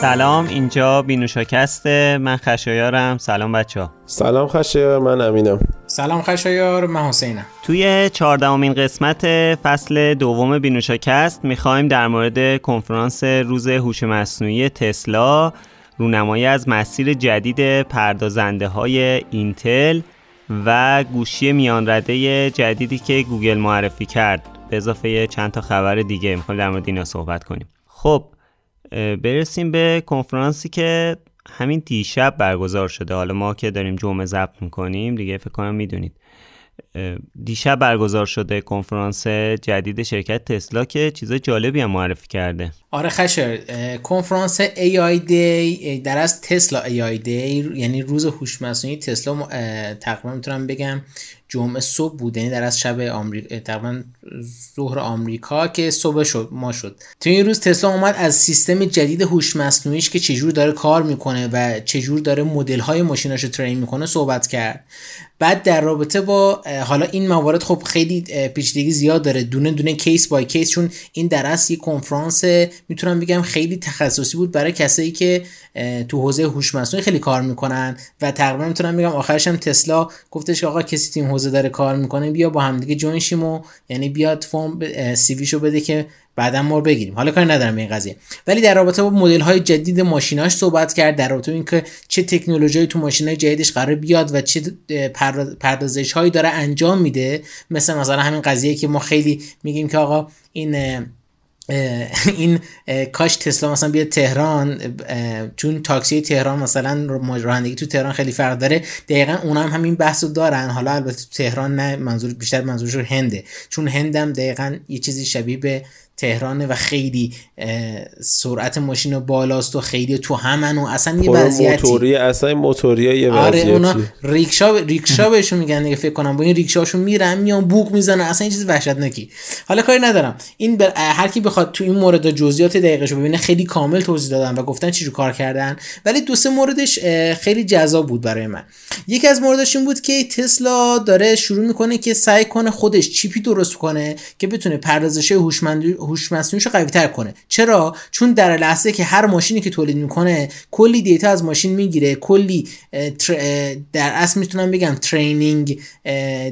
سلام اینجا بینوشاکست من خشایارم. سلام بچه ها سلام خشایار من امینم. سلام خشایار من حسینم. توی چهاردهمین قسمت فصل دوم بینوشاکست می‌خوایم در مورد کنفرانس روز هوش مصنوعی تسلا رونمایی از مسیر جدید پردازنده های اینتل و گوشی میان رده جدیدی که گوگل معرفی کرد. به اضافه چند تا خبر دیگه می‌خوایم در مورد اینا صحبت کنیم. خب برسیم به کنفرانسی که همین دیشب برگزار شده. حالا ما که داریم جمعه ضبط می‌کنیم دیگه فکر کنم می‌دونید. دیشب برگزار شده کنفرانس جدید شرکت تسلا که چیز جالبی هم معرفی کرده. آره خشر کنفرانس AI Day در از تسلا AI Day یعنی روز هوش مصنوعی تسلا تقریبا می‌تونم بگم جمعه صبح بود یعنی در از شب آمریکا تقریبا ظهر آمریکا که صبح شد ما شد. تو این روز تسلا اومد از سیستم جدید هوش مصنوعیش که چجور داره کار می‌کنه و چجور داره مدل های ماشیناش رو train می‌کنه صحبت کرد. بعد در رابطه با حالا این موارد خب خیلی پیچیدگی زیاد داره دونه دونه case by case چون این اصل یک کنفرانس می‌تونم بگم خیلی تخصصی بود برای کسایی که تو حوزه هوش مصنوعی خیلی کار می‌کنن. و تقریبا می‌تونم بگم آخرش هم تسلا گفتش آقا کسی تو این حوزه داره کار می‌کنه بیا با همدیگه join شیم و یعنی بیاد فرم سیویشو بده که بعدا ما بگیریم. حالا کاری ندارم این قضیه. ولی در رابطه با مدل های جدید ماشیناش صحبت کرد در رابطه اینکه چه تکنولوژی تو ماشین های جدیدش قرار بیاد و چه پردازش هایی داره انجام میده مثل مثلا همین قضیه که ما خیلی میگیم که آقا این این کاش تسلا مثلا بیاد تهران چون تاکسی تهران مثلا رانندگی تو تهران خیلی فرق داره. دقیقا اونا هم همین بحث رو دارن. حالا البته تهران نه منظور بیشتر منظورش هنده. چون هندم دقیقا یه چیزی شبیه به تهرانه و خیلی سرعت ماشین بالاست و خیلی تو همن و اصلا یه وضعیتی. موتوری اصلا موتوری یه آره اونا ریکشا ریکشا بهشون میگن دیگه فکر کنم. با این ریکشاشون میرن میان بوق می‌زنن اصلا این چیز وحشتناکی. حالا کاری ندارم. این بر... هر کی بخواد تو این مورد جزئیات دقیقش ببینه خیلی کامل توضیح دادن و گفتن چی کار کردن. ولی دو سه موردش خیلی جذاب بود برای من. یکی از موردش این بود که تسلا داره شروع می‌کنه که سعی کنه خودش چیپی درست کنه که بتونه پردازش هوشمند هوش مصنوعیش رو قوی تر کنه. چرا؟ چون در لحظه که هر ماشینی که تولید می‌کنه کلی data از ماشین می‌گیره کلی در اصل می‌تونم بگم training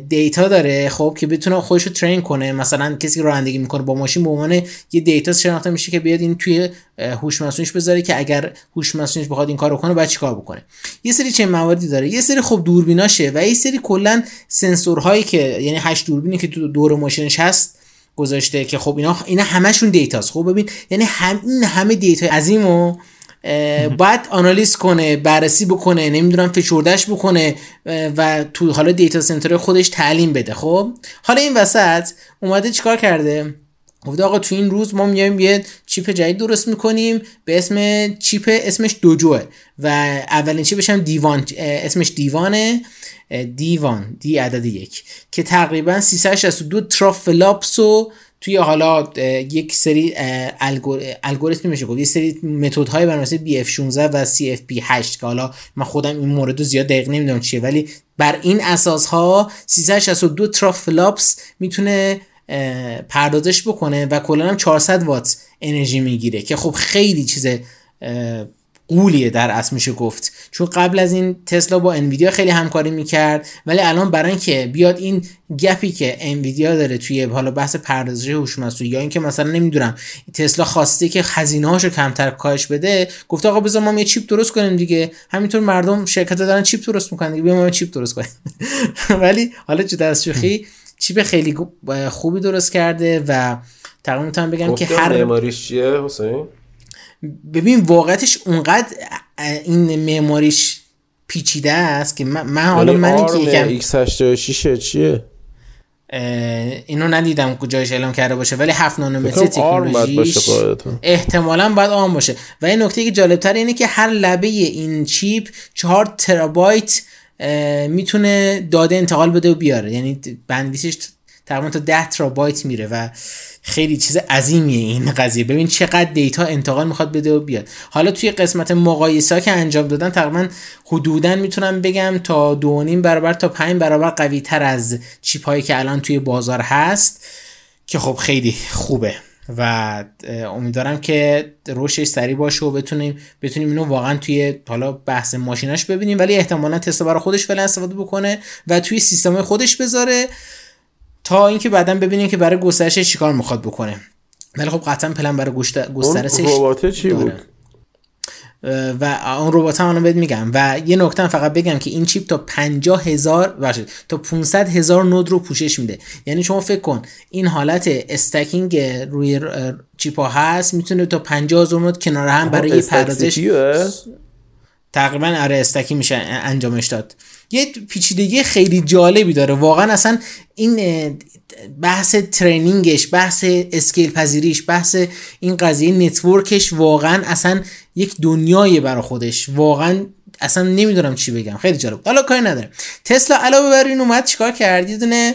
data داره خب که بتونه خودش رو train کنه. مثلا کسی که رانندگی می‌کنه با ماشین به عنوان یه data شناخته میشه که بیاد این توی هوش مصنوعیش بذاره که اگر هوش مصنوعیش بخواد این کارو کنه بعد چیکار بکنه. یه سری چه مواردی داره. یه سری خب دوربیناشه و یه سری کلا سنسورهایی که یعنی هشت دوربینی که دور ماشینش هست گذاشته که خب اینا اینا همشون data ست. خب ببین یعنی هم این همه data عظیمو باید آنالیز کنه بررسی بکنه نمی‌دونم فشردش بکنه و تو حالا data center خودش تعلیم بده. خب؟ حالا این وسط اومده چیکار کرده؟ گفته آقا تو این روز ما میایم یه چیپ جدید درست می‌کنیم به اسم چیپ اسمش دوجوه و اولین چیپش هم دیوان اسمش دیوانه دیوان دی عدد یک که تقریبا 362 ترافلاپس و توی حالا یک سری الگوریتم میشه گفت یه سری متد های بر مثل BF16 و CFP8 که حالا من خودم این مورد رو زیاد دقیق نمی‌دونم چیه ولی بر این اساس ها 362 teraflops می‌تونه پردازش بکنه و کلا هم 400 وات انرژی می‌گیره که خب خیلی چیز غولیه در اصل میشه گفت. چون قبل از این تسلا با انویدیا خیلی همکاری می‌کرد ولی الان برای اینکه بیاد این gap ی که انویدیا داره توی حالا بحث پردازش هوش مصنوعی یا اینکه مثلا نمی‌دونم تسلا خواسته که هزینه هاشو کمتر کاهش بده گفته آقا بذار ما یه چیپ درست کنیم دیگه. همینطور مردم شرکت دارن چیپ درست می‌کنن دیگه ما چیپ درست کنیم. ولی حالا جدا از شوخی چیپ خیلی خوبی درست کرده و تقریبا می‌تونم بگم که هر معماریش چیه حسین؟ ببین واقعتش اونقدر این معماریش پیچیده است که من, حالا من که یکم X86 چیه؟ اینو ندیدم کجایش اعلام کرده باشه ولی 7 نانومتر تکنولوژیش احتمالا باید آن باشه. و این نکته که جالبتر اینه که هر لبه این چیپ 4 ترابایت می‌تونه داده انتقال بده و بیاره. یعنی بندویسش تقریبا تا 10 ترابایت میره و خیلی چیز عظیمیه این قضیه. ببین چقدر دیتا انتقال می‌خواد بده و بیاد. حالا توی قسمت مقایسه که انجام دادن تقریبا حدودا می‌تونم بگم تا دو نیم برابر تا پنج برابر قوی تر از چیپ هایی که الان توی بازار هست که خب خیلی خوبه. و امیدوارم که رشدش سریع باشه و بتونیم بتونیم اینو واقعا توی حالا بحث ماشیناش ببینیم ولی احتمالا تسلا برای خودش فعلا استفاده بکنه و توی سیستم خودش بذاره تا اینکه بعدا ببینیم که برای گسترش چیکار می‌خواد بکنه. ولی خب قطعا پلن برای گسترشش ربات چی بود؟ و اون ربات هم بهت میگم. و یه نکته فقط بگم که این چیپ تا 50 هزار تا 500 هزار نود رو پوشش میده. یعنی شما فکر کن این حالت استکینگ روی چیپ ها هست می‌تونه تا 50 هزار نود کنار هم برای پردازش تقریبا آره stack ی میشه انجامش داد. یه پیچیدگی خیلی جالبی داره. واقعا اصلا این بحث training ش بحث scale پذیریش بحث این قضیه network ش واقعا اصلا یک دنیای برا خودش. واقعا اصلا نمی‌دونم چی بگم. خیلی جالب. حالا کاری نداره تسلا علاوه بر این اومد چیکار کرد؟ یه دونه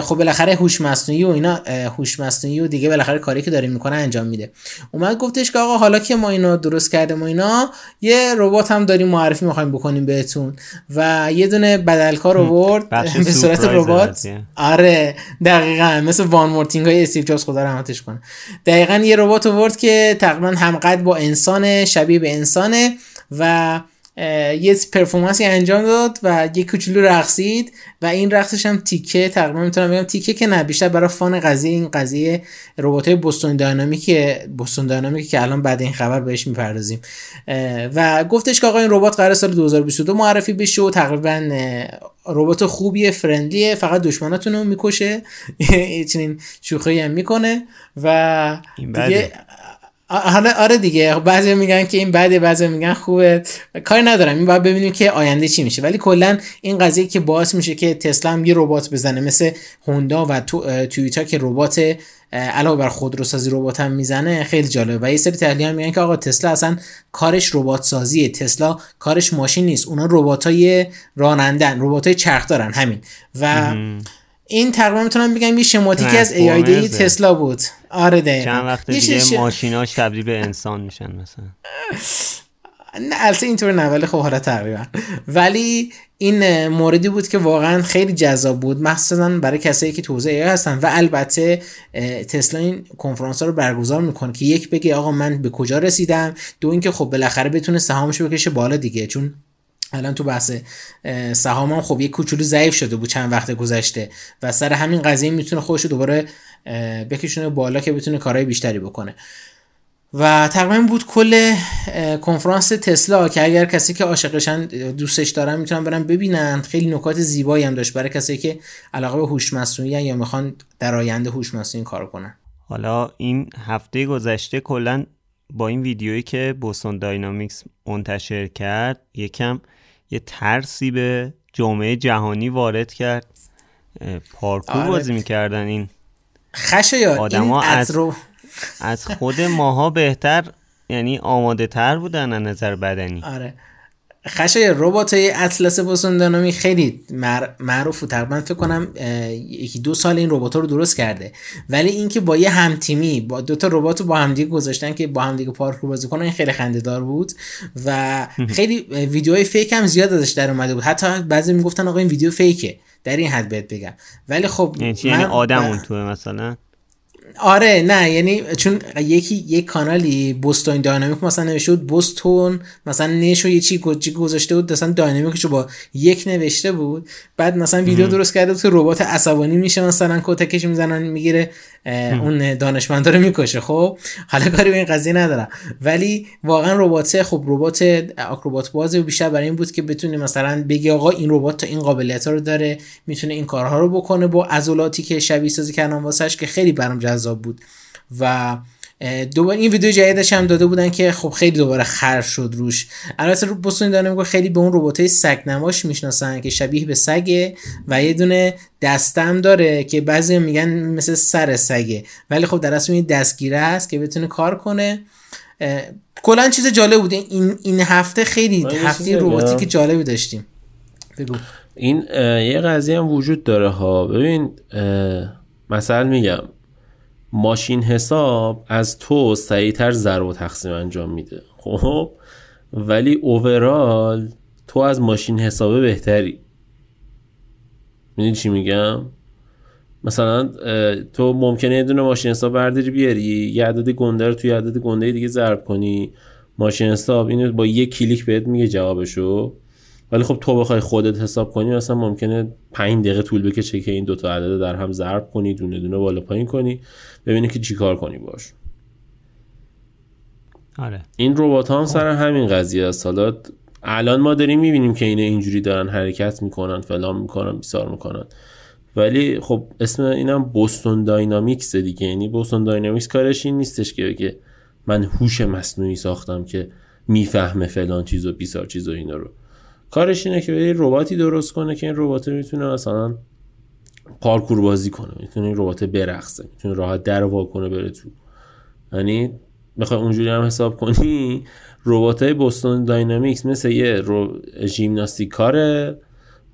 خب بالاخره هوش مصنوعی و اینا هوش مصنوعی و دیگه بالاخره کاری که داره می‌کنه انجام میده. اومد گفتش که آقا حالا که ما اینا درست کردیم و اینا یه ربات هم داریم معرفی می‌خوایم بکنیم بهتون. و یه دونه بدلکار آورد به صورت ربات. آره دقیقا مثل one more thing های استیو جابز خدا رحمتش کنه. دقیقا یه ربات آورد که تقریبا همقدر با انسان شبیه به انسانه و یه performance ی انجام داد و یه کوچولو رقصید و این رقصش هم تیکه تقریبا می‌تونم بگم تیکه که نه بیشتر برای fun قضیه این قضیه ربات های بوستون داینامیک بوستون داینامیک که الان بعد این خبر بهش می‌پردازیم. و گفتش که آقا این ربات قرار سال 2022 معرفی بشه و تقریبا ربات خوبیه فرندلیه فقط دشمناتون رو می‌کشه چنین شوخی هم می‌کنه و دیگه حالا آره دیگه. بعضی میگن که این بده بعضی میگن خوبه. کاری ندارم. این باید ببینیم که آینده چی میشه. ولی کلا این قضیه که باعث میشه که تسلا هم یه ربات بزنه مثل هوندا و تو تویوتا که ربات علاوه بر خودروسازی ربات هم می‌زنه خیلی جالبه. و یه سری تحلیل میگن که آقا تسلا اصلا کارش ربات سازیه تسلا کارش ماشین نیست. اونا رباتای رانندن رباتای چرخ دارن. همین. و این تقریبا می‌تونم بگم یه شماتیکی از ای تسلا بود. آره دقیقا. چند وقت دیگه ش... ماشیناش تبدیل به انسان میشن مثلا. نه البته اینطور نه ولی خب حالا تقریبا. ولی این موردی بود که واقعا خیلی جذاب بود. مخصوصا برای کسایی که توزیع ای هستن و البته تسلا این کنفرانس ها رو برگزار می‌کنه که یک بگه آقا من به کجا رسیدم؟ دو اینکه خب بالاخره بتونه سهامش بکشه بالا دیگه. چون الان تو بحث سهام هم خب یه کوچولو ضعیف شده بود چند وقت گذشته و سر همین قضیه می‌تونه خودش دوباره بکشونه بالا که بتونه کارهای بیشتری بکنه. و تقریبا بود کل کنفرانس تسلا که اگر کسی که عاشقشن دوستش دارن می‌تونن برن ببینن. خیلی نکات زیبایی هم داشت برای کسی که علاقه به هوش مصنوعی یا می‌خوان در آینده هوش مصنوعی کار کنن. حالا این هفته گذشته کلا با این ویدیویی که بوسون داینامیکس منتشر کرد یکم یه ترسی به جامعه جهانی وارد کرد. پارکور آره. بازی می‌کردن این آدما از رو... از خود ماها بهتر یعنی آماده تر بودن از نظر بدنی. آره. خشه ربات اطلس بوسون خیلی معروف و تقریبا فکر کنم یکی دو سال این ربات رو درست کرده. ولی اینکه با یه همتیمی با دو تا ربات با همدیگه گذاشتن که با همدیگه پارک رو بازی کنن این خیلی خنده دار بود. و خیلی ویدیوهای فیک هم زیاد ازش در اومده بود. حتی بعضی می‌گفتن آقا این ویدیو فیکه. در این حد بهت بگم. ولی خب یعنی, یعنی آدم اون توه مثلا؟ آره نه یعنی چون یکی یک کانالی بوستون داینامیک مثلا نوشته بود بوستون مثلا نشو یه چی گذاشته بود مثلا داینامیکشو با یک نوشته بود بعد مثلا ویدیو درست کرده بود که ربات عصبانی میشه مثلا کتکش می‌زنن می‌گیره اون دانشمندا رو می‌کشه خب؟ حالا کاری به این قضیه ندارم. ولی واقعا ربات خب ربات آکروبات بازی بیشتر برای این بود که بتونه مثلا بگی آقا این ربات تا این قابلیت رو داره می‌تونه این کارها رو بکنه با عضلاتی که شبیه سازی کردن واسش که خیلی برام جذاب بود. و دوباره این ویدیو جدیدش هم داده بودن که خب خیلی دوباره خر شد روش. البته رو بوستون داره خیلی به اون رباتای سگ نماش می‌شناسن که شبیه به سگه و یه دونه دستم داره که بعضی میگن مثل سر سگه. ولی خب در اصل این دستگیره هست که بتونه کار کنه. کلا چیز جالب بوده این این هفته خیلی هفته رباتیک جالبی داشتیم. بگو. این یه قضیه هم وجود داره ها. ببین مثلا میگم ماشین حساب از تو سریعتر ضرب و تقسیم انجام میده. خب؟ ولی اوورال تو از ماشین حسابه بهتری. می‌دونی چی میگم؟ مثلا تو ممکنه یه دونه ماشین حساب برداری بیاری یه عدد گنده رو توی عدد گنده دیگه ضرب کنی. ماشین حساب اینو با یه کلیک بهت میگه جوابشو. ولی خب تو بخوای خودت حساب کنی مثلا ممکنه 5 دقیقه طول بکشه که این دوتا عدد در هم ضرب کنی دونه دونه بالا پایین کنی ببینی که چیکار کنی باش. آره. این ربات ها هم سر همین قضیه است. حالا الان ما داریم می‌بینیم که اینا اینجوری دارن حرکت می‌کنن فلان می‌کنن بیسار می‌کنن. ولی خب اسم اینم بوستون داینامیکس دیگه. یعنی بوستون داینامیکس کارش این نیستش که بگه من هوش مصنوعی ساختم که می‌فهمه فلان چیز و بیسار چیز و اینا رو. کارش اینه که یه رباتی درست کنه که این ربات می‌تونه مثلا پارکور بازی کنه می‌تونه این ربات برقصه می‌تونه راحت در وا کنه بره تو. یعنی بخوای اونجوری هم حساب کنی ربات های بوستون داینامیکس مثل یه رو... ژیمناستیک کاره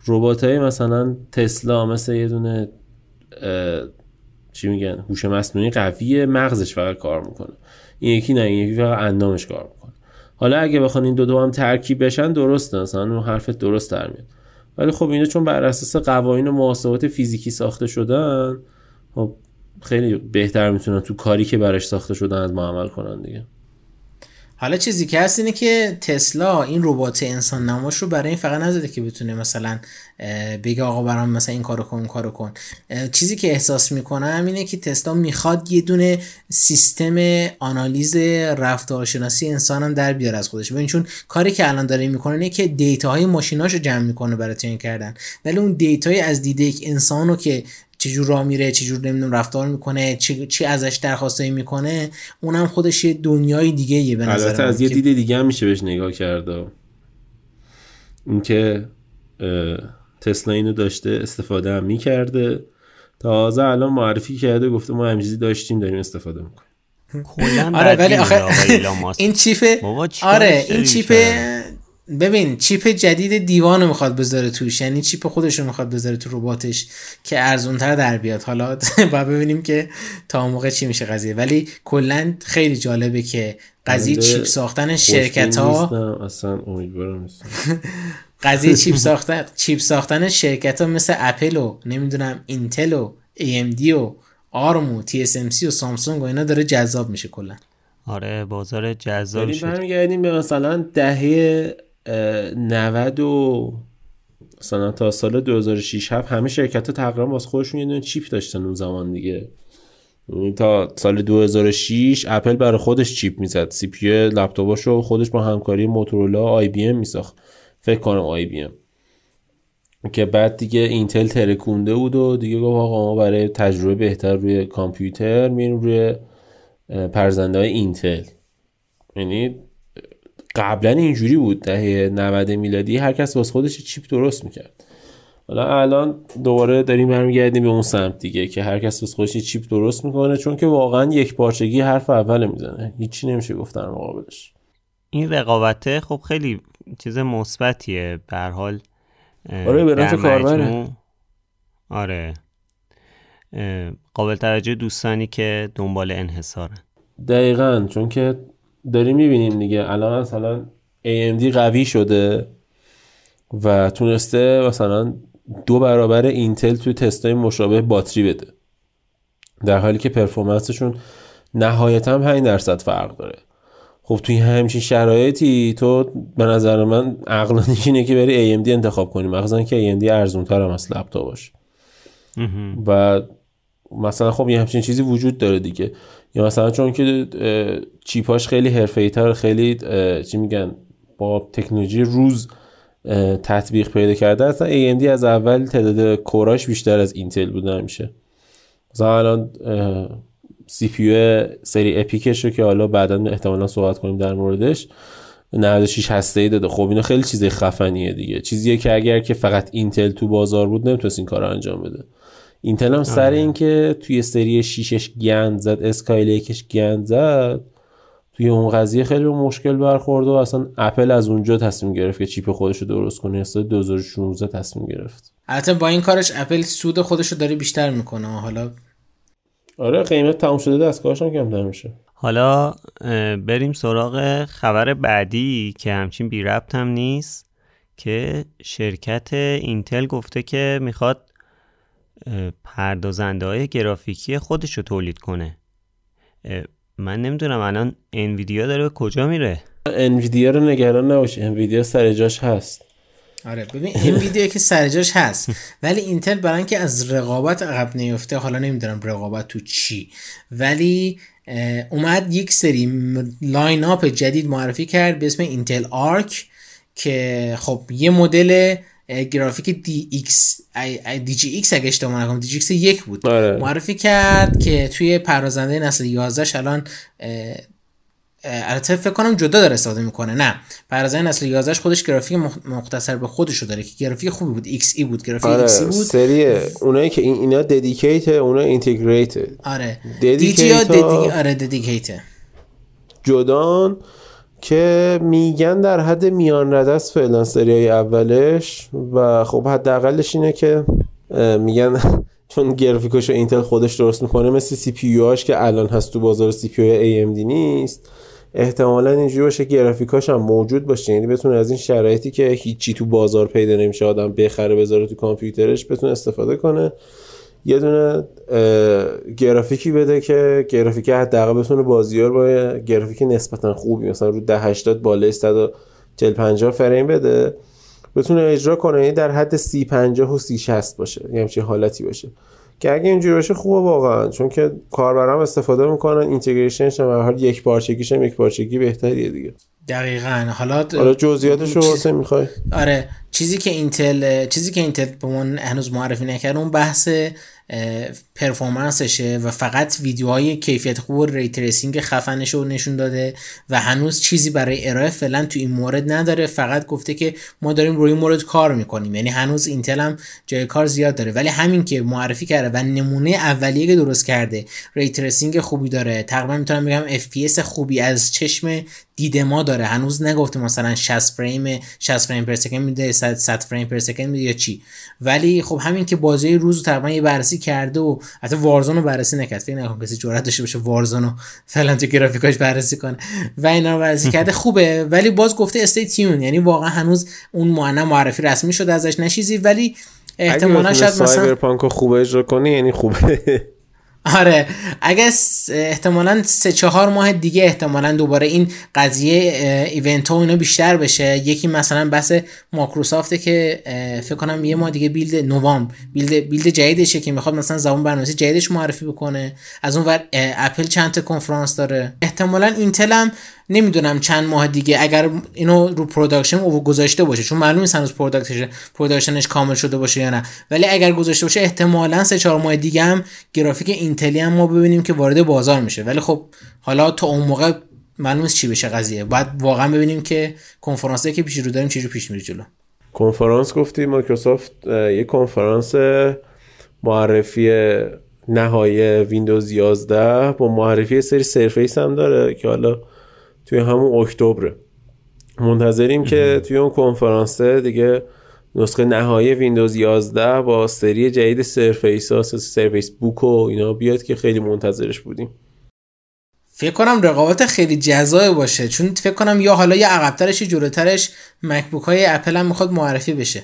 ربات های مثلا تسلا مثل یه دونه چی میگن هوش مصنوعی قویه مغزش فقط کار می‌کنه. این یکی نه این یکی فقط اندامش کار می‌کنه. حالا اگه بخوان این دو دو هم ترکیب بشن درسته مثلا اون حرفت درست در میاد. ولی خب اینا چون بر اساس قوانین و محاسبات فیزیکی ساخته شدن خب خیلی بهتر می‌تونن تو کاری که براش ساخته شدن از ما عمل کنن دیگه. حالا چیزی که هست اینه که تسلا این ربات انسان نماش رو برای این فقط نزده که بتونه مثلا بگه آقا برام مثلا این کارو کن اون کارو کن. چیزی که احساس می‌کنم اینه که تسلا می‌خواد یه دونه سیستم آنالیز رفتارشناسی انسان هم در بیاره از خودش. ببین چون کاری که الان داره می‌کنه اینه که data های ماشیناشو جمع می‌کنه برای train کردن. ولی اون data ی از دیده یک انسانو که چجور راه میره چجور نمی‌دونم رفتار می‌کنه چی, چی ازش درخواستایی می‌کنه اونم خودش یه دنیای دیگه یه به نظر از یه دید دیگه هم میشه بهش نگاه کرده اینکه تسلا اینو داشته استفاده هم می‌کرده. تازه الان معرفی کرده گفته ما همچیزی داشتیم داریم استفاده می‌کنیم. آره ولی آخه این چیپ آره این چیپ ببین چیپ جدید دیوانو می‌خواد بذاره توش یعنی چیپ خودش رو می‌خواد بذاره تو رباتش که ارزونتر در بیاد. حالا با ببینیم که تا موقع چی میشه قضیه. ولی کلا خیلی جالبه که قضیه چیپ ساختن شرکت ها اصلا امیدوارم قضیه چیپ ساختن چیپ ساختن شرکت ها مثل اپل و نمی‌دونم اینتل و AMD و آرم و TSMC و سامسونگ و اینا داره جذاب میشه کلا. آره بازار جذاب شد. برمیگردیم به مثلا دهه 90 و مثلا تا سال 2006 7 همه شرکت ها تقریبا باز خودشون یه دونه چیپ داشتن اون زمان دیگه. یعنی تا سال 2006 اپل برای خودش چیپ می‌زد. CPU لپتاپاشو خودش با همکاری موتورولا IBM میساخت. فکر کنم IBM. که بعد دیگه اینتل ترکونده بود و دیگه گفت آقا ما برای تجربه بهتر روی کامپیوتر میریم روی پردازنده های اینتل. یعنی قبلا اینجوری بود دهه 90 میلادی هر کس واسه خودش چیپ درست می‌کرد. حالا الان دوباره داریم برمیگردیم به اون سمت دیگه که هر کس واسه خودش چیپ درست می‌کنه چون که واقعا یک پارچگی حرف اول می‌زنه. هیچی نمیشه گفتن مقابلش. این رقابته خب خیلی چیز مثبتیه به حال. آره به کاربره. آره. قابل توجه دوستانی که دنبال انحصارن دقیقا چون که داریم می‌بینیم دیگه. الان مثلا AMD قوی شده و تونسته مثلا دو برابر اینتل توی تستای مشابه باتری بده. در حالی که پرفورمنسشون نهایتا 5 درصد فرق داره. خب توی همچین شرایطی تو به نظر من عقلانی اینه که بری AMD انتخاب کنی. مخصوصا که AMD ارزون تر هم از لپتاپش و مثلا خب یه همچین چیزی وجود داره دیگه. یا مثلا چون که چیپاش خیلی حرفه‌ای‌تر خیلی چی میگن با تکنولوژی روز تطبیق پیدا کرده اصلا AMD از اول تعداد کوراش بیشتر از اینتل بوده میشه مثلا الان سی سری اپیکش رو که حالا بعدا احتمالا صحبت کنیم در موردش 96 هسته ای داده. خب اینو خیلی چیز خفنیه دیگه. چیزیه که اگر که فقط اینتل تو بازار بود نمی‌تونست این کار رو انجام بده. اینتل هم سر آره. این که توی سری 6 گند زد اسکایل یکش گند زد. توی اون قضیه خیلی مشکل برخورد و اصلا اپل از اونجا تصمیم گرفت که چیپ خودش رو درست کنه. سال 2016 تصمیم گرفت. البته با این کارش اپل سود خودش رو داره بیشتر می‌کنه. حالا آره قیمت تموم شده دستگاهش هم کمتر میشه. حالا بریم سراغ خبر بعدی که همچین بی ربط هم نیست که شرکت اینتل گفته که می‌خواد پردازنده های گرافیکی خودش رو تولید کنه. من نمی‌دونم الان انویدیا داره به کجا میره. انویدیا رو نگران نباشه انویدیا سر جاش هست. آره ببین این ویدیو که سر جاش هست ولی اینتل برای اینکه از رقابت عقب نیفته حالا نمی‌دونم رقابت تو چی ولی اومد یک سری line up جدید معرفی کرد به اسم اینتل Arc که خب یه مدل گرافیک DX DGX اگه اشتباه نکنم DGX یک بود. آره. معرفی کرد که توی پردازنده نسل 11 الان البته فکر کنم جدا داره استفاده می‌کنه. نه. پردازنده نسل 11 خودش گرافیک مختص به خودشو داره که گرافیک خوبی بود. Xe بود گرافیک آره. Xe بود. سری اونایی که این اینا dedicate اونا integrate آره. DG آره dedicate جدان که میگن در حد میان رده است فعلا سریای اولش و خب حداقلش اینه که میگن چون گرافیکاشو اینتل خودش درست می‌کنه مثل CPU هاش که الان هست تو بازار CPU AMD نیست احتمالا اینجوری باشه گرافیکاش هم موجود باشه. یعنی بتونه از این شرایطی که هیچی تو بازار پیدا نمیشه آدم بخره بذاره تو کامپیوترش بتونه استفاده کنه. یه دونه گرافیکی بده که گرافیک حداقل بتونه بازیار با گرافیک نسبتا خوبی مثلا رو 10 80 بالای 140 50 فریم بده. بتونه اجرا کنه یعنی در حد 30 50 و 30 60 باشه. یه همچین حالتی باشه. که اگه اینجوری باشه خوبه واقعا چون که کاربرام استفاده می‌کنن اینتگریشنش هم هر یک پارچگیش هم یک پارچگی بهتریه دیگه. دقیقا. حالا حالا جزئیاتش رو واسه می‌خوای. آره چیزی که اینتل چیزی که اینتل به من هنوز معرفی نکرد اون بحث performance شه و فقط ویدیوهای کیفیت خوب ray tracing خفنش رو نشون داده و هنوز چیزی برای ارائه فعلا تو این مورد نداره. فقط گفته که ما داریم روی مورد کار می‌کنیم. یعنی هنوز اینتل هم جای کار زیاد داره. ولی همین که معرفی کرده و نمونه اولیه که درست کرده ray tracing خوبی داره. تقریبا می‌تونم بگم اف خوبی از چشم دید ما داره. هنوز نگفته مثلا 60 فریم 60 فریم پر سکند میده 100 فریم پر سکند میده یا چی. ولی خب همین که بازی روز تقریبا یه بررسی کرده و حتی وارزون رو بررسی نکرد. فکر نکنم کسی جرأت داشته باشه وارزون رو فعلا تو گرافیکاش بررسی کنه. و اینا رو بررسی کرده. خوبه. ولی باز گفته استی تیون یعنی واقعا هنوز اون معنا معرفی رسمی شده ازش نشیزی ولی احتمالا شاید مثلا سایبرپانک خوب اجرا کنی یعنی خوبه. آره اگه احتمالا سه چهار ماه دیگه احتمالا دوباره این قضیه event ها اینا بیشتر بشه. یکی مثلا بس مایکروسافته که فکر کنم یه ماه دیگه Build نوام Build Build جدیدشه که می‌خواد مثلا زبان برنامه‌نویسی جدیدش معرفی بکنه. از اون ور اپل چند تا کنفرانس داره. احتمالا اینتل هم نمی‌دونم چند ماه دیگه اگر اینو رو production او گذاشته باشه چون معلومه نیست هنوز production production ش کامل شده باشه یا نه. ولی اگر گذاشته باشه احتمالا سه چهار ماه دیگه هم گرافیک اینتلی هم ما ببینیم که وارد بازار میشه. ولی خب حالا تا اون موقع معلوم چی بشه قضیه. باید واقعا ببینیم که کنفرانسی که پیش رو داریم چجوری پیش میره جلو. کنفرانس گفتی مایکروسافت یه کنفرانس معرفی نهایی ویندوز 11 با معرفی سری سرفیس هم داره که حالا توی همون اکتبر منتظریم که توی اون کنفرانس دیگه نسخه نهایی ویندوز 11 با سری جدید سرفیس ها Surface Book و اینا بیاد که خیلی منتظرش بودیم. فکر کنم رقابت خیلی جذاب باشه چون فکر کنم یا حالا یا عقبترش یا جلوترش MacBook های اپل هم می‌خواد معرفی بشه.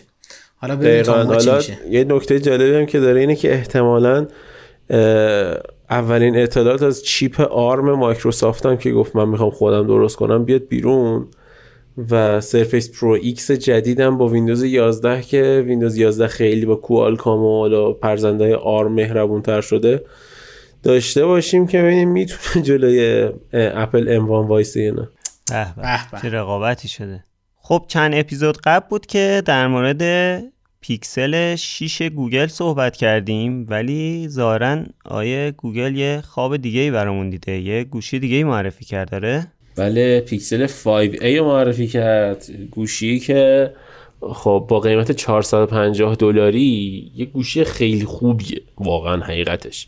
حالا ببینیم حالا یه نکته جالبی هم که داره اینه که احتمالاً اولین اطلاعات از چیپ آرم مایکروسافت هم که گفت من می‌خوام خودم درست کنم بیاد بیرون و Surface Pro X جدیدم با ویندوز 11 که ویندوز 11 خیلی با کوالکام و پرزنده آرم مهربون تر شده داشته باشیم که ببینیم می‌تونه جلوی اپل M1 وایسه یا نه. چه رقابتی شده. خب چند اپیزود قبل بود که در مورد پیکسل 6 گوگل صحبت کردیم ولی ظاهرا آیه گوگل یه خواب دیگه ای برامون دیده یه گوشی دیگه ای معرفی کرد داره بله پیکسل 5A رو معرفی کرد. گوشی که خب با قیمت 450 دلاری یه گوشی خیلی خوبیه واقعا حقیقتش.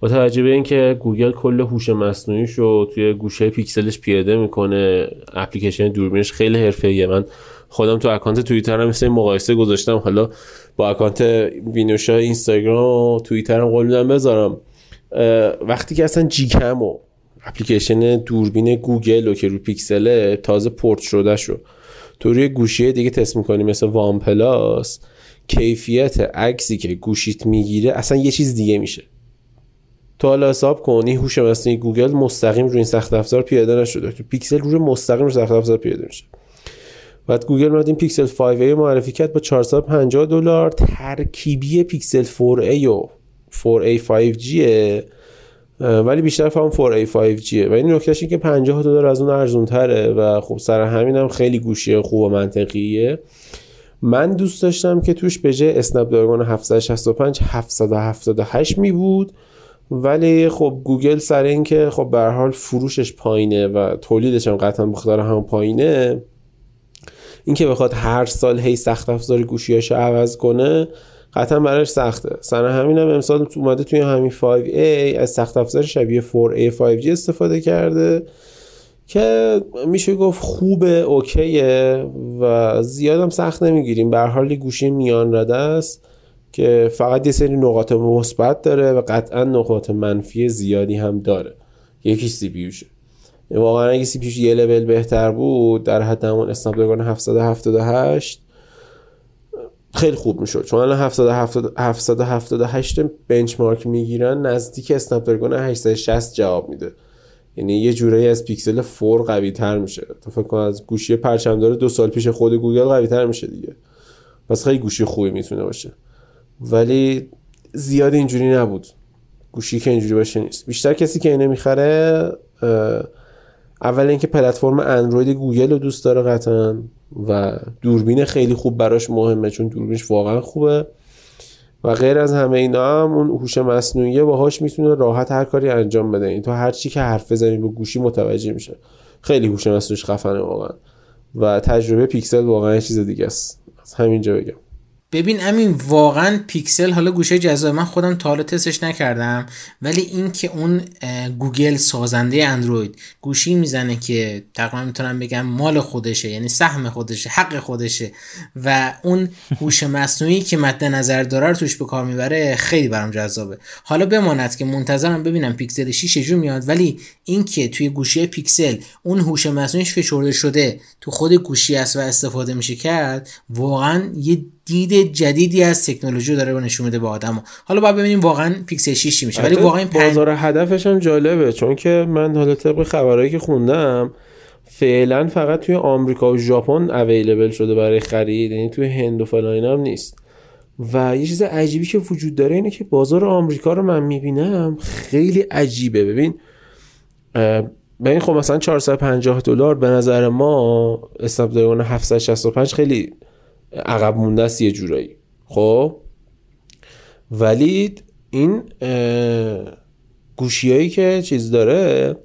با توجه به اینکه گوگل کل هوش مصنوعیش رو توی گوشی پیکسلش پیاده می‌کنه اپلیکیشن دوربینش خیلی حرفه‌ایه. من خودم تو اکانت توییتر هم مثل مقایسه گذاشتم. حالا با اکانت وینوشا اینستاگرام و توییتر هم قول میدم بذارم. وقتی که اصلا GCam و اپلیکیشن دوربین گوگل و که رو پیکسل تازه پورت شده شو. تو روی گوشی دیگه تست می‌کنی مثل OnePlus کیفیت عکسی که گوشیت می‌گیره اصلا یه چیز دیگه میشه. تو حالا حساب کن این هوش مصنوعی گوگل مستقیم روی این سخت افزار پیاده نشده. تو پیکسل روی مستقیم روی سخت افزار پیاده میشه. بعد گوگل اومد این پیکسل 5a معرفی کرد با 450 دلار. ترکیبی پیکسل 4a و 4a 5G ولی بیشتر فهم 4a 5G و این نکتهش که 50 دلار از اون ارزون تره و خب سر همین هم خیلی گوشی خوب و منطقیه. من دوست داشتم که توش به جای اسنپ دراگون 765 778 می بود. ولی خب گوگل سر این که خب به حال فروشش پایینه و تولیدش هم قطعا بخاطر هم پایینه اینکه بخواد هر سال هی سخت افزار گوشیاشو عوض کنه قطعا براش سخته. سر همین هم امسال اومده توی همین 5A از سخت افزار شبیه 4A 5G استفاده کرده که میشه گفت خوبه اوکیه و زیادم سخت نمی‌گیریم. به حال گوشی میان رده است که فقط یه سری نقاط مثبت داره و قطعا نقاط منفی زیادی هم داره. یکی سی واقعا اگه سی پیوش یه لول بهتر بود در حد همون اسنپ دراگون 778 خیلی خوب می‌شد. چون الان 778 benchmark می‌گیرن نزدیک Snapdragon 860 جواب میده. یعنی یه جورایی از پیکسل 4 قوی تر میشه. تو فکر کن از گوشی پرچمدار دو سال پیش خود گوگل قوی تر میشه دیگه. پس خیلی گوشی خوبی می‌تونه باشه. ولی زیاد اینجوری نبود. گوشی که اینجوری باشه نیست. بیشتر کسی که اینه می‌خره اول اینکه پلتفرم اندروید گوگل رو دوست داره قطعا و دوربین خیلی خوب براش مهمه چون دوربینش واقعا خوبه و غیر از همه اینا هم اون هوش مصنوعی باهاش می‌تونه راحت هر کاری انجام بده. این تو هر چی که حرف بزنی به گوشی متوجه میشه. خیلی هوش مصنوعیش خفنه واقعا. و تجربه پیکسل واقعا چیز دیگه است از همینجا بگم. ببین امین واقعا پیکسل حالا گوشیه جذاب من خودم تا حالا تستش نکردم ولی این که اون گوگل سازنده اندروید گوشی می‌زنه که تقریبا می‌تونم بگم مال خودشه یعنی سهم خودشه حق خودشه و اون هوش مصنوعی که مد نظر داره رو توش به کار می‌بره خیلی برام جذابه. حالا بماند که منتظرم ببینم پیکسل 6 چجور میاد ولی این که توی گوشی پیکسل اون هوش مصنوعیش فشرده شده تو خود گوشی است و استفاده میشه کرد واقعا یه دید جدیدی از تکنولوژی داره به نشون میده به آدم حالا باید ببینیم واقعا پیکسل 6 میشه. ولی واقعا پن... بازار هدفش هم جالبه چون که من حالا طبق خبرهایی که خوندم فعلا فقط توی آمریکا و ژاپن اویلیبل شده برای خرید یعنی توی هند و فلان هم نیست. و یه چیز عجیبی که وجود داره اینه که بازار آمریکا رو من می‌بینم خیلی عجیبه. ببین ببین خب مثلا 450 دلار به نظر ما اسنپ دراگون 765 خیلی عقب مونده است یه جورایی. خب؟ ولی این گوشیایی که چیز داره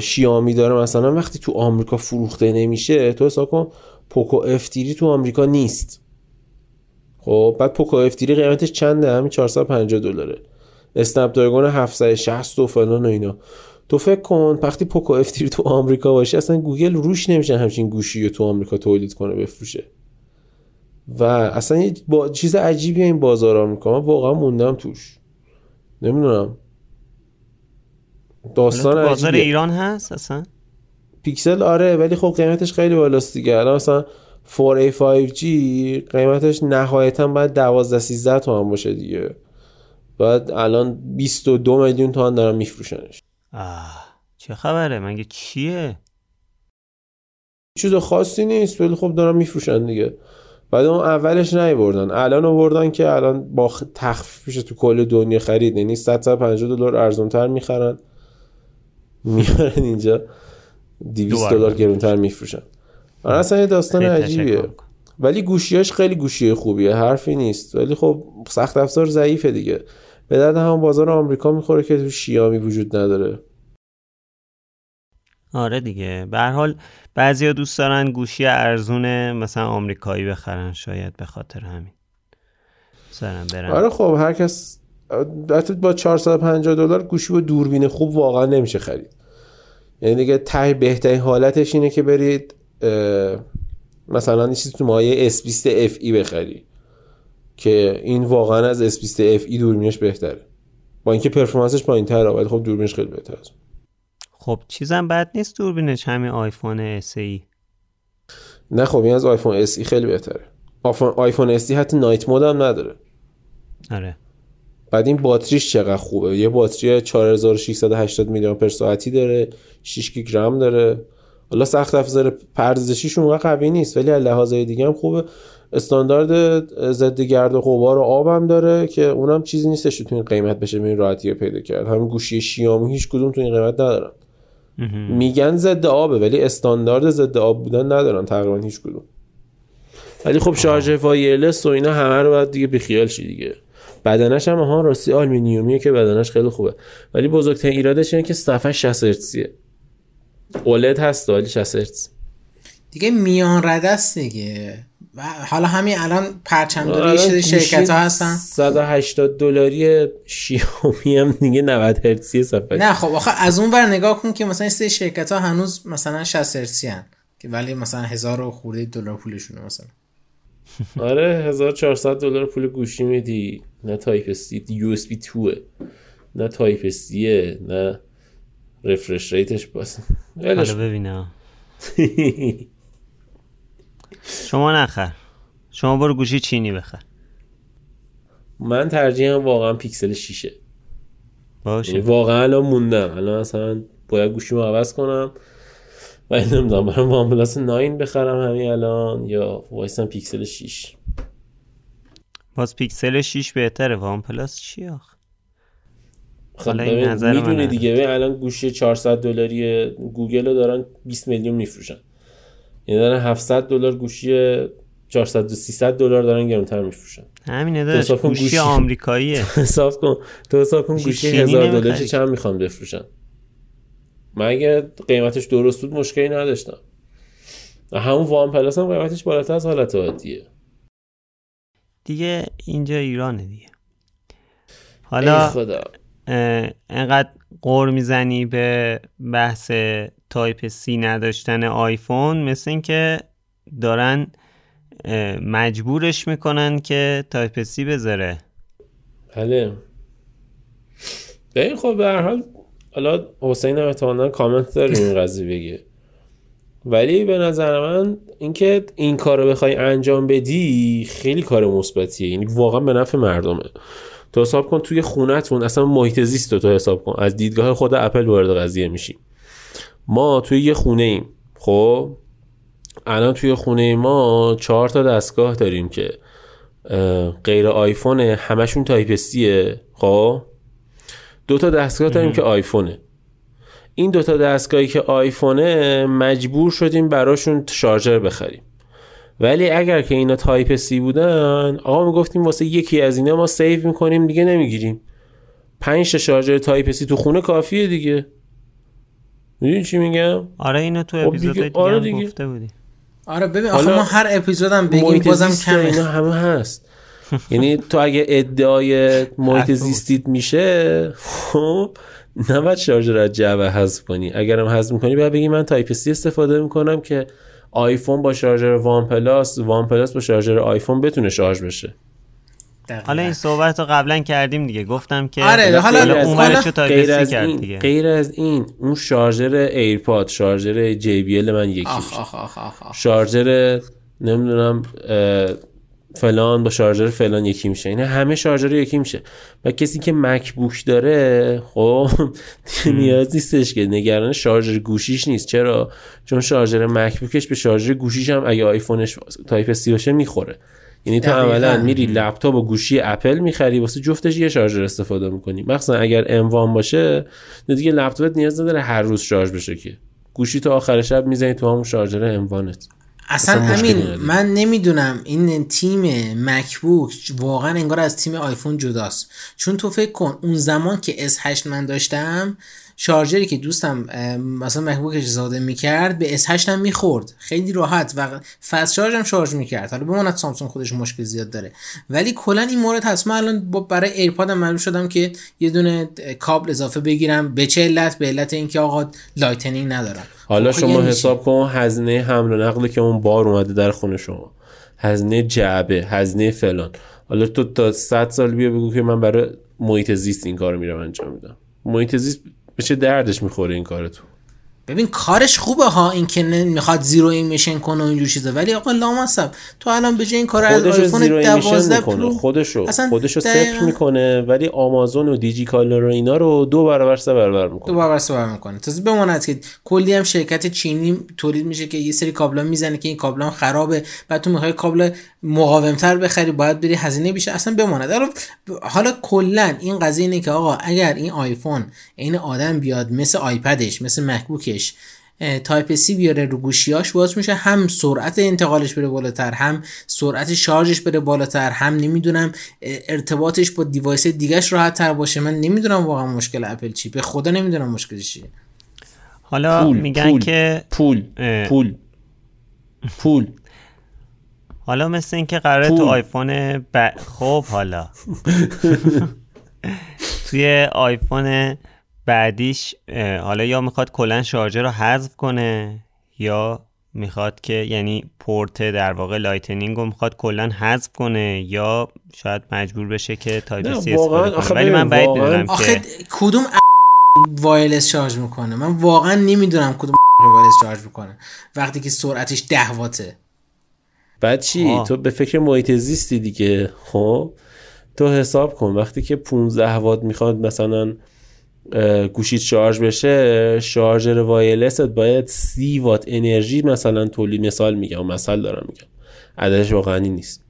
شیائومی داره مثلا وقتی تو آمریکا فروخته نمیشه تو حساب کن Poco F3 تو آمریکا نیست. خب؟ بعد Poco F3 قیمتش چنده؟ همین 450 دلاره. Snapdragon 760 و فلان و اینا. تو فکر کن وقتی Poco F3 تو آمریکا باشه اصلا گوگل روش نمیشه همچین گوشی رو تو آمریکا تولید کنه بفروشه. و اصلا یه با... چیز عجیبی این بازار آمریکا من واقعا موندم توش. نمی‌دونم. داستان بازار ایران هست اصلا؟ پیکسل آره ولی خب قیمتش خیلی بالاست دیگه. الان مثلا 4A 5G قیمتش نهایتا باید 12 13 تومن باشه دیگه. بعد الان 22 میلیون تومن دارن میفروشنش. آه چه خبره؟ مگه چیه چیز خاصی نیست ولی خب دارن میفروشن دیگه. بعد اون اولش نیوردن الان آوردن که الان با تخفیف میشه تو کل دنیا خرید. یعنی 150 دلار ارزون تر می‌خرن. میارن اینجا. 200 دلار گرونتر میفروشن. آره اصلا یه داستان عجیبیه. ولی گوشیاش خیلی گوشی خوبیه. حرفی نیست. ولی خب سخت افزار ضعیفه دیگه. به درد هم بازار آمریکا می‌خوره که تو شیامی وجود نداره. آره دیگه. به حال بعضیا دوست دارن گوشی ارزون مثلا آمریکایی بخرن شاید به خاطر همین. سرم برن آره خب هر کس با 450 دلار گوشی با دوربین خوب واقعا نمیشه خرید. یعنی دیگه ته بهترین حالتش اینه که برید مثلا این چیزی تو مایه S20 FE بخری که این واقعا از S20 FE دوربینش بهتره. با اینکه performance ش پایین‌تره ولی خب دوربینش خیلی بهتره. خب چیزم بد نیست دوربینش همین آیفون SE نه خب این از آیفون SE خیلی بهتره. آیفون استی حتی نایت مود هم نداره. آره. بعد این باتریش چقدر خوبه؟ یه باتری 4680 میلی آمپر ساعتی داره 6 گیگ رم داره. حالا سخت افزار پردازشیش اونقدر قوی نیست ولی از لحاظای دیگه هم خوبه. استاندارد ضد گرد و غبار و آب هم داره که اونم چیزی نیستش تو این قیمت بشه این راحتی پیدا کرد. همین گوشی شیائومی هیچ کدوم تو این قیمت ندارن. میگن ضد آبه ولی استاندارد ضد آب بودن ندارن تقریبا هیچ کدوم. ولی خب شارژ wireless و اینا همه رو باید دیگه بیخیال شی دیگه. بدنش هم ها راستی آلومینیومیه که بدنش خیلی خوبه. ولی بزرگترین ایرادش اینه که صفحه 60 هرتزیه. OLED هست ولی 60 هرتز. دیگه میان رده است دیگه. حالا همین الان پرچم داری شده شرکت ها هستن. 180 دلاری شیائومی هم دیگه 90 هرتزی صفحه نه خب آخه از اون ور نگاه کن که مثلا سه شرکت ها هنوز مثلا 60 هرتزی هن. که ولی مثلا هزار و خرده دلار پولشونه مثلا. آره 1400 دلار پول گوشی میدی. نه type C USB 2 نه type C نه refresh rate ش باز. حالا ببینم. شما نخر. شما برو گوشی چینی بخر. من ترجیحم واقعا پیکسل 6 باشه. یعنی واقعا الان موندم. الان اصلا باید گوشیمو عوض کنم. و نمی‌دونم برم OnePlus 9 بخرم همین الان یا وایسم پیکسل 6 باز پیکسل 6 بهتره. OnePlus چی آخ خب می‌دونی دیگه. الان گوشی 400 دلاری گوگل رو دارن 20 میلیون میفروشن. یعنی دارن 700 دلار گوشی 400 و 300 دلار دارن گرونتر میفروشن. همینه داشت گوشی, گوشی. آمریکاییه. حساب کن. تو حساب کن گوشی 1000 دلاری چند می‌خوان بفروشن. من اگه قیمتش درست بود مشکلی نداشتم. همون OnePlus هم قیمتش بالاتر از حالت عادیه. دیگه اینجا ایرانه دیگه. حالا خدا. انقدر غر می‌زنی به بحث type C نداشتن آیفون مثل اینکه دارن مجبورش می‌کنن که type C بذاره. بله. به خب به هر حال حالا حسین هم کامنت داره این قضیه بگه. ولی به نظر من اینکه این کار رو بخوای انجام بدی خیلی کار مثبتیه. یعنی واقعا به نفع مردمه. تو حساب کن توی خونتون اصلا محیط زیست تو حساب کن. از دیدگاه خود اپل وارد قضیه میشیم ما توی یه خونه ایم. خب؟ الان توی خونه ما چهار تا دستگاه داریم که غیر آیفون همشون type C ه. خب؟ دو تا دستگاه داریم که آیفونه. این دوتا دستگاهی که آیفونه مجبور شدیم براشون شارژر بخریم. ولی اگر که اینا type C بودن آقا می‌گفتیم واسه یکی از اینا ما save می‌کنیم دیگه نمی‌گیریم. پنج تا شارژر type C تو خونه کافیه دیگه. می‌دونی چی میگم؟ آره اینو تو خب اپیزود دیگه, آره دیگه. گفته بودی. آره ببین آخه ما هر اپیزودم بگیم بازم کم اینا همه هست. یعنی تو اگه ادعای محیط زیستیت میشه خب نباید شارژر از جعبه حذف کنی. اگرم حذف می‌کنی باید بگی من type C استفاده می‌کنم که آیفون با شارژر OnePlus OnePlus با شارژر آیفون بتونه شارژ بشه. حالا این صحبت رو قبلا کردیم دیگه. گفتم که آره حالا غیر از این دیگه. غیر از این اون شارژر AirPod شارژر JBL من یکی شارژر نمی‌دونم فلان با شارژر فلان یکی میشه. این همه شارژر یکی میشه. و کسی که MacBook داره خب نیاز نیستش که. نگران شارژر گوشیش نیست. چرا؟ چون شارژر MacBook ش به شارژر گوشیش هم اگه آیفونش type C باشه می‌خوره. یعنی تو عملا میری لپتاپ و گوشی اپل می‌خری واسه جفتش یه شارژر استفاده می‌کنی. مخصوصا اگر M1 باشه دیگه لپتاپت نیاز نداره هر روز شارژ بشه که. گوشی تو آخر شب می‌زنی تو همون شارژر M1 ت اصلا همین من نمی‌دونم این تیم MacBook واقعا انگار از تیم آیفون جداست. چون تو فکر کن اون زمان که S8 من داشتم شارژری که دوستم مثلا MacBook ش استفاده می‌کرد به S8 هم می‌خورد. خیلی راحت و fast charge هم شارژ می‌کرد. حالا بماند سامسونگ خودش مشکل زیاد داره. ولی کلا این مورد هست. من الان برای AirPod هم مجبور شدم که یه دونه کابل اضافه بگیرم. به چه علت؟ به علت اینکه آقا lightning ندارم. حالا شما یعنی حساب کن هزینه حمل و نقل که اون بار اومده در خونه شما. هزینه جعبه هزینه فلان. حالا تو تا 100 سال بیا بگو که من برای محیط زیست این کارو میرم انجام میدم. محیط زیست به چه دردش می‌خوره این کار تو ببین کارش خوبه ها این که می‌خواد zero emission کنه و اینجور چیزا. ولی آقا لامصب تو الان به این کار از آیفون 12 Pro خودشو. خودشو صفر می‌کنه ولی آمازون و دیجی کالا و اینا رو دو برابر سه برابر می‌کنه. دو برابر سه برابر می‌کنه. تازه بماند که کلی هم شرکت چینی تولید میشه که یه سری کابلا می‌زنه که این کابلا خرابه. بعد تو می‌خوای کابل مقاومتر بخری باید بری هزینه بیشتر اصلا بماند. حالا کلا این قضیه اینه که آقا اگر این آیفون این آدم بیاد مثل iPad ش مثل MacBook ش type C بیاره رو گوشیاش باز میشه هم سرعت انتقالش بره بالاتر هم سرعت شارژش بره بالاتر هم نمی‌دونم ارتباطش با device دیگهش راحت تر باشه. من نمی‌دونم واقعا مشکل اپل چی به خدا نمی‌دونم مشکلش چیه. حالا پول، میگن پول، که پول پول. پول. حالا مثل اینکه قراره تو آیفون ب... خب حالا. توی آیفون بعدیش حالا یا می‌خواد کلا شارژر رو حذف کنه یا می‌خواد که یعنی پورت در واقع lightning رو می‌خواد کلا حذف کنه یا شاید مجبور بشه که type C استفاده کنه. ولی من بعید می‌دونم که کدوم wireless شارژ می‌کنه؟ من واقعا نمی‌دونم کدوم wireless شارژ می‌کنه. وقتی که سرعتش 10 واته. بعد چی؟ آه. تو به فکر محیط زیستی دیگه خب؟ تو حساب کن وقتی که 15 وات می‌خواد مثلا گوشیت شارژ بشه شارژر wireless ت باید 30 وات انرژی مثلا تولید مثال میگم مثال دارم میگم. عددش واقعا نیست.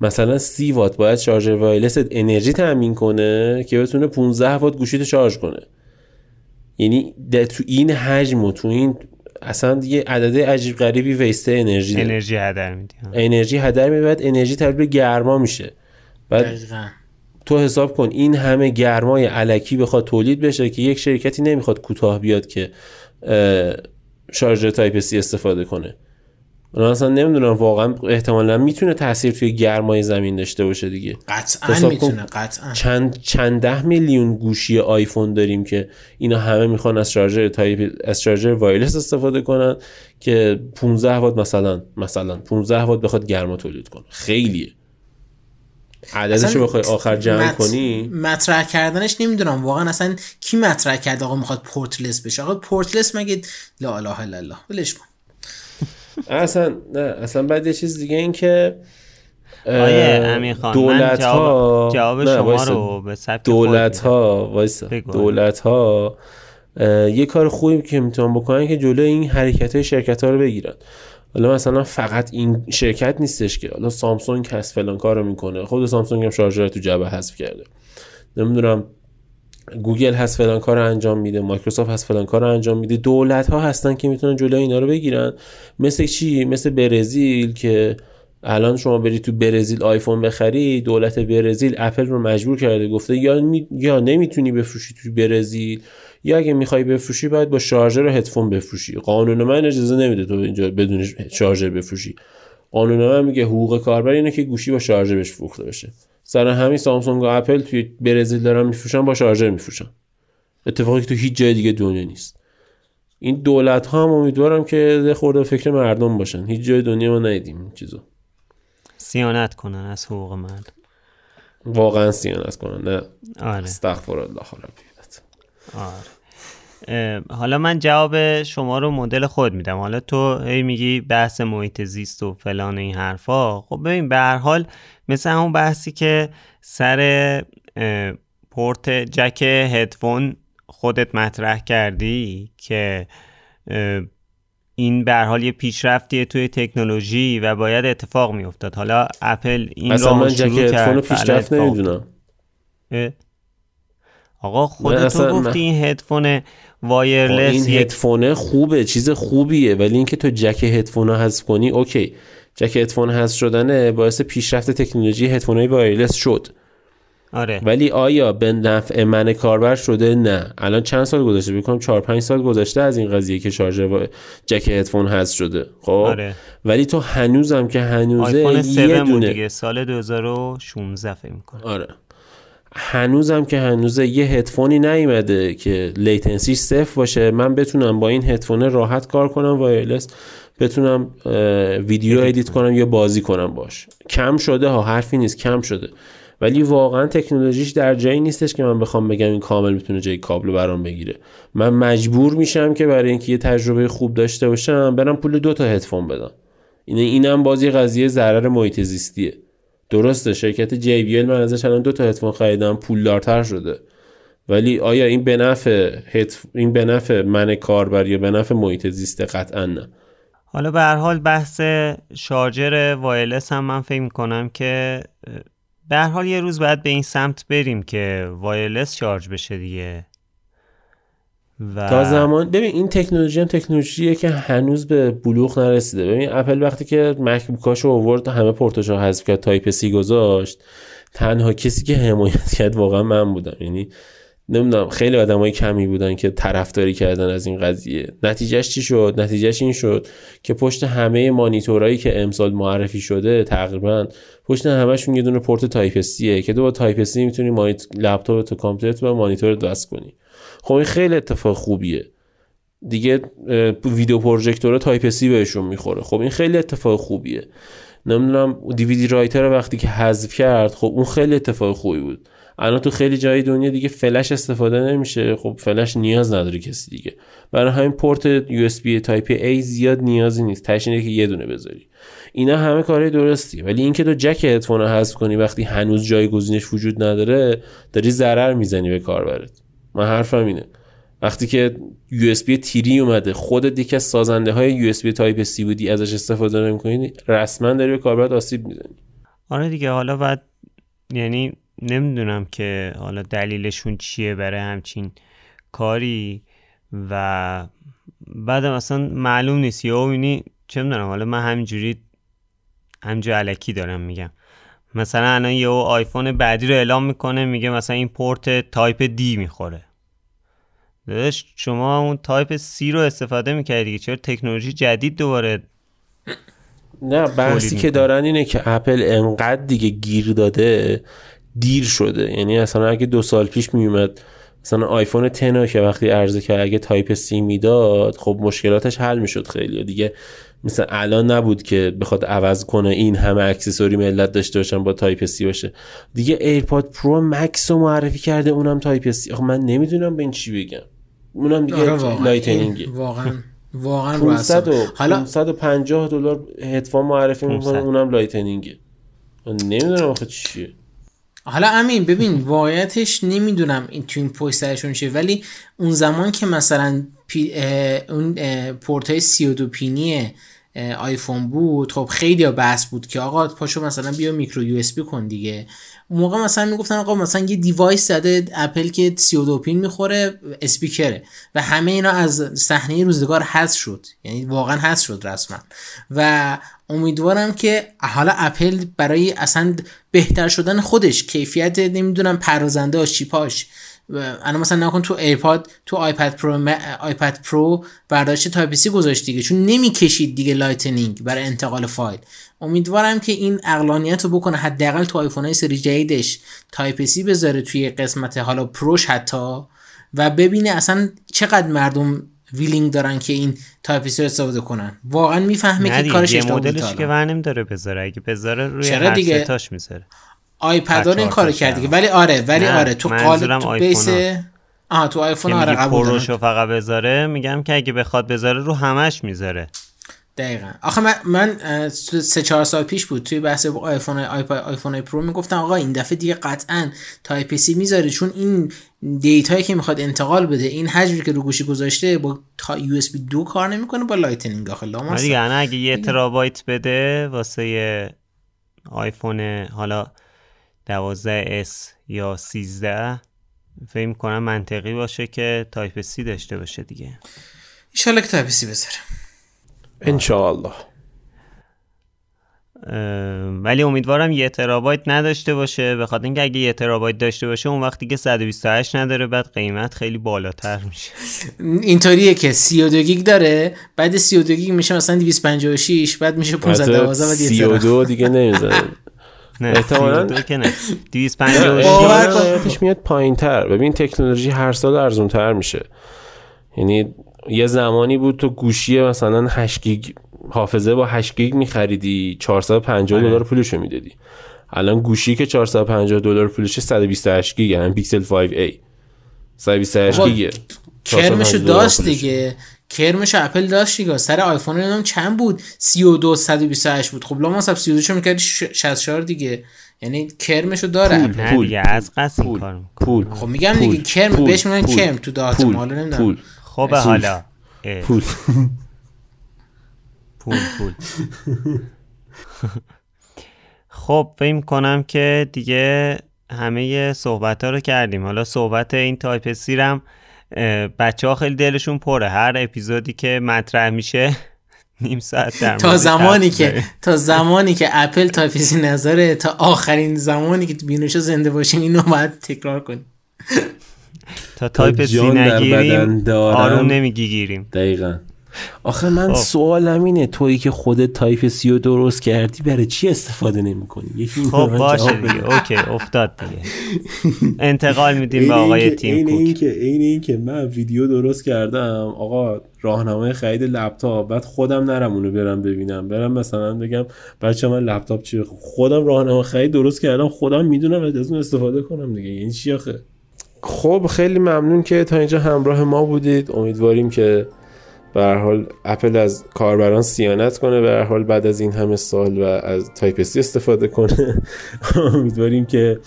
مثلا 30 وات باید شارژر wireless ت انرژی تامین کنه که بتونه 15 وات گوشیت شارژ کنه. یعنی تو این حجم و تو این اصلا دیگه عدد عجیب غریبی waste ه انرژی انرژی هدر میدی. انرژی هدر میده بعد انرژی تبدیل به گرما میشه. بعد تو حساب کن. این همه گرمای الکی بخواد تولید بشه که یک شرکتی نمی‌خواد کوتاه بیاد که شارژر Type C استفاده کنه. من اصلا نمی‌دونم واقعا احتمالا می‌تونه تاثیر توی گرمای زمین داشته باشه دیگه. قطعا می‌تونه قطعا. چند چند ده میلیون گوشی آیفون داریم که اینا همه می‌خوان از شارژر تایپ از شارژر wireless استفاده کنن که 15 وات مثلا مثلا 15 وات بخواد گرما تولید کنه. خیلیه. عددش رو بخوای آخر جمع مت... کنی؟ مطرح کردنش نمی‌دونم. واقعا اصلا کی مطرح کرد آقا می‌خواد portless بشه؟ آقا portless مگه لا اله الا الله. ولش کن. اصلا نه اصلا بعد یه چیز دیگه این که آیه امین خان دولت ها جواب, شما رو به سبک دولت ها وایسا. دولت ها یه کار خوبی که می‌تونن بکنن که جلو این حرکت های شرکت ها رو بگیرن. حالا مثلا فقط این شرکت نیستش که. حالا سامسونگ هست فلان کارو می‌کنه. خود سامسونگ هم شارژر تو جعبه حذف کرده. نمی‌دونم گوگل هست فلان کار انجام میده مایکروسافت هست فلان کار انجام میده. دولت ها هستن که می‌تونن جلوی اینا رو بگیرن. مثل چی؟ مثل برزیل که الان شما بری تو برزیل آیفون بخری دولت برزیل اپل رو مجبور کرده. گفته یا می... یا نمی‌تونی بفروشی تو برزیل. یا اگه می‌خوای بفروشی باید با شارژر و هدفون بفروشی. قانون من اجازه نمیده تو اینجا بدون شارژر بفروشی. قانون من میگه حقوق کاربر اینه که گوشی با شارژر بهش فروخته بشه. سر همین سامسونگ و اپل توی برزیل دارن میفروشن با شارژر میفروشن. اتفاقی که تو هیچ جای دیگه دنیا نیست. این دولت ها هم امیدوارم که خورده فکر مردم باشن. هیچ جای دنیا ما ندیدیم این چیزو. سیانت کنن از حقوق مردم واقعا سیانت کنن نه. آره. استغفر الله آره. حالا من جواب شما رو مدل خود میدم. حالا تو هی میگی بحث محیط زیست و فلان این حرفا. خب ببین به هر حال مثل همون بحثی که سر پورت جک هدفون خودت مطرح کردی که این به حال یه پیشرفتیه توی تکنولوژی و باید اتفاق میافتاد. حالا اپل این رو من جک هدفون پیشرفت نمی‌دونم. آقا خودتون گفتی این هدفون wireless این هدفون خوبه چیز خوبیه ولی اینکه تو جک هدفون حذف کنی okay. جک هدفون حذف شدنه باعث پیشرفت تکنولوژی هدفون های wireless شد. آره. ولی آیا به نفع من کاربر شده؟ نه. الان چند سال گذشته؟ فک کنم 4 5 سال گذشته از این قضیه که شارژر و جک هدفون حذف شده. خب؟ آره. ولی تو هنوزم که هنوزه یه دونه. دیگه سال 2016 فکر می‌کنم. آره. هنوزم که هنوز یه هدفونی نیومده که latency صفر باشه. من بتونم با این هدفون راحت کار کنم wireless بتونم ویدیو edit کنم. یا بازی کنم باش. کم شده ها حرفی نیست کم شده. ولی واقعا تکنولوژیش در جایی نیستش که من بخوام بگم این کامل می‌تونه جای کابل برام بگیره. من مجبور میشم که برای اینکه یه تجربه خوب داشته باشم برم پول دو تا هدفون بدم. این اینم بازی قضیه ضرر محیط زیستیه. درسته شرکت JBL من ازش الان دو تا هدفون خریدم پولدارتر شده. ولی آیا این به نفع این به نفع من کاربر یا به نفع محیط زیست قطعا نه؟ حالا به هر حال بحث شارژر وایلس هم من فکر می‌کنم که به هر حال یه روز باید به این سمت بریم که وایلس شارژ بشه دیگه. و... تا زمان ببین این تکنولوژی هم تکنولوژیه که هنوز به بلوغ نرسیده. ببین اپل وقتی که مکبوکاشو آورد همه پورتاشو حذف کرد Type C گذاشت تنها کسی که حمایت کرد واقعا من بودم. یعنی نمی‌دونم خیلی آدمای کمی بودن که طرفداری کردن از این قضیه. نتیجهش چی شد؟ نتیجهش این شد که پشت همه مانیتورایی که امسال معرفی شده تقریبا پشت همشون یه دونه پورت Type C ه که دو با Type C می‌تونی مانیت... لپتاپ تو کامپیوتر و مانیتور وصل کنی. خب این خیلی اتفاق خوبیه. دیگه ویدیو پروژکتور Type C بهشون می‌خوره. خب این خیلی اتفاق خوبیه. نمی‌دونم DVD writer وقتی که حذف کرد خب اون خیلی اتفاق خوبی بود. الان تو خیلی جای دنیا دیگه فلش استفاده نمیشه. خب فلش نیاز نداره کسی دیگه. برای همین پورت USB Type A زیاد نیازی نیست. تهش اینه که یه دونه بذاری. اینا همه کارهای درستی ولی اینکه تو جک هدفون رو حذف کنی وقتی هنوز جایگزینش وجود نداره داری ضرر می‌زنی به کاربرت. من حرفم اینه. وقتی که USB تیری اومده خودت یکی از سازنده های USB تایپ C بودی ازش استفاده نمی‌کنی رسما داری به کاربرت آسیب می‌زنی. آره دیگه حالا بعد یعنی نمی‌دونم که حالا دلیلشون چیه برای همچین کاری و بعد اصلا معلوم نیست. یا بینی چه می‌دونم حالا من همینجوری همجا الکی دارم میگم. مثلا الان یه آیفون بعدی رو اعلام می‌کنه میگه مثلا این پورت Type D می‌خوره. داداش شما اون Type C رو استفاده می‌کردی چرا تکنولوژی جدید دوباره نه بحثی که دارن اینه که اپل انقدر دیگه گیر داده دیر شده. یعنی اصلا اگه دو سال پیش میومد مثلا آیفون 10 که وقتی عرضه کرد اگه Type C می‌داد خب مشکلاتش حل می‌شد خیلی. دیگه مثلا الان نبود که بخواد عوض کنه این همه accessory ملت داشته باشن با Type C باشه. دیگه AirPod Pro Max رو معرفی کرده اونم Type C. آخه من نمی‌دونم به این چی بگم. اونم دیگه آره Lightning واقعا واقعا 500 حالا 550 دلار هدفون معرفی می‌کنه اونم Lightning ه. نمی‌دونم آخه چیه. حالا امین ببین واقعیتش نمی‌دونم این تو این پشت چیه ولی اون زمان که مثلا پی اون پورت های 32 پینی آیفون بود خب خیلی بحث بود که آقا پاشو مثلا بیا micro USB کن دیگه. اون موقع مثلا می‌گفتن آقا مثلا یه device زده اپل که 32 پین می‌خوره اسپیکره. و همه اینا از صحنه روزگار حذف شد. یعنی واقعا حذف شد رسما. و امیدوارم که حالا اپل برای اصلا بهتر شدن خودش کیفیت نمی‌دونم پردازنده چیپاش انا مثلا نکن تو آیپد تو آیپد پرو آیپد پرو برداشت Type C گذاشت دیگه چون نمی‌کشید دیگه Lightning برای انتقال فایل. امیدوارم که این عقلانیت رو بکنه حداقل تو آیفون های سری جدیدش Type C بذاره توی قسمت حالا پروش حتی و ببینه اصلا چقدر مردم willing دارن که این Type C رو استفاده کنن. واقعا می‌فهمه که کارش اشتباه مدلش که ور داره بذاره. اگه بذاره روی هر دیگه؟ تهش می‌ذاره آیپد این کارو کرد ولی آره ولی آره تو قالب تو بیس آها تو آیفون آره قبول پروشو فقط بذاره میگم که اگه بخواد بذاره رو همش می‌ذاره. دقیقا. آخه من, من سه چهار سال پیش بود توی بحث آیفون آیفون پرو می‌گفتم آقا این دفعه دیگه قطعا Type-C می‌ذاره چون این دیتایی که می‌خواد انتقال بده این حجمی که رو گوشی گذاشته با تا USB دو کار نمی‌کنه با Lightning داخل آره دیگه اگه یه ترابایت بده واسه آیفون حالا 12 s یا 13 فکر کنم منطقی باشه که Type-C داشته باشه دیگه. ایشالله که Type-C بذاره. انشاءالله. ولی امیدوارم یه ترابایت نداشته باشه. به خاطر اینکه اگه یه ترابایت داشته باشه اون وقتی که 128 نداره بعد قیمت خیلی بالاتر میشه. اینطوریه که 32 گیگ داره بعد 32 گیگ میشه مثلا 256 بعد میشه 512 بعد 32 دیگه نمی‌زنه. نه احتمالاً که نه. 256 میاد پایینتر. ببین تکنولوژی هر سال ارزون تر میشه. یعنی یه زمانی بود تو گوشی مثلا 8 گیگ حافظه با 8 گیگ میخریدی 450 آره. دلار پولشو می‌دادی. الان گوشی که 450 دلار پولشه 128 گیگ یعنی پیکسل 5a 128 گیگه. کرمشو داشت دیگه. کرمش اپل داشت دیگه. سر آیفون نمی‌دونم چند بود؟ 32 128 بود. خب لاماس 32 شو می‌کردی؟ 64 دیگه. یعنی کرمشو داره پول نه دیگه از قصد این کار پول. خب میگم دیگه کرم بهش میگن کرم تو دات مال نمی‌دونم. پول. خب حالا پول. پول پول. خب فکر کنم که دیگه همه صحبت ها رو کردیم. حالا صحبت این تایپ سیرم بچه ها خیلی دلشون پره. هر اپیزودی که مطرح میشه نیم ساعت در تا زمانی که تا زمانی که اپل Type-C نذاره تا آخرین زمانی که بینوشا زنده باشیم اینو باید تکرار کنیم. تا Type-C نگیریم آروم نمیگی گیریم دقیقا. آخه من خب. سوالم اینه تویی که خودت Type-C رو درست کردی برای چی استفاده نمی کنی یکی خب باشه دیگه. okay افتاد دیگه. انتقال میدیم به آقای تیم این این که این این که من ویدیو درست کردم آقا راهنمای خرید لپتاپ بعد خودم نرم اونو برم ببینم. برم مثلا بگم بچه من لپتاپ چیه؟ خودم راهنمای خرید درست کردم خودم می‌دونم از اون استفاده کنم دیگه. این چی آخه؟ خب خیلی ممنون که تا اینجا همراه ما بودید. امیدواریم که به حال اپل از کاربران صیانت کنه به حال بعد از این همه سال و از Type-C استفاده کنه. امیدواریم که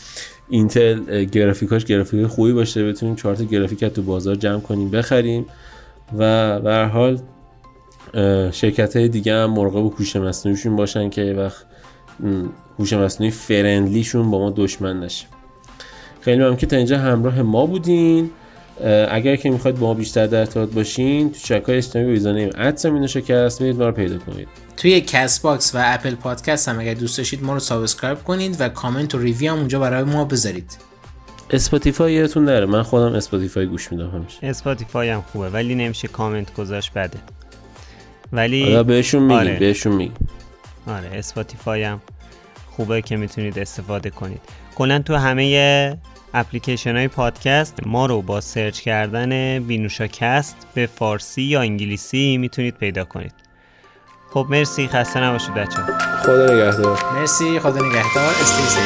اینتل گرافیکاش گرافیک خوبی باشه. بتونیم چهار تا گرافیک تو بازار جمع کنیم بخریم و به حال شرکت های دیگه هم مراقب هوش مصنوعیشون باشن که وقت هوش مصنوعی فرندلیشون با ما دشمن نشه. خیلی ممنون که تا اینجا همراه ما بودین. اگر که می‌خواید با ما بیشتر در ارتباط باشین تو چک های اجتماعی ویزانیم ادس مینو شکست برید ما رو پیدا کنید. توی Castbox و Apple Podcast هم اگر دوست داشتید ما رو subscribe کنید و کامنت و review هم اونجا برای ما بذارید. Spotify یادتون نره. من خودم Spotify گوش میدم همیشه. Spotify هم خوبه ولی نمیشه کامنت گذاشت بده. ولی آره بهشون میگیم آره. بهشون میگیم. آره Spotify هم خوبه که می‌تونید استفاده کنید. کلا تو همه اپلیکیشن های پادکست ما رو با search کردن بینوشاکست به فارسی یا انگلیسی می‌تونید پیدا کنید. خب مرسی. خسته نباشید بچه خدا نگهدار. مرسی. خدا نگهدار. استی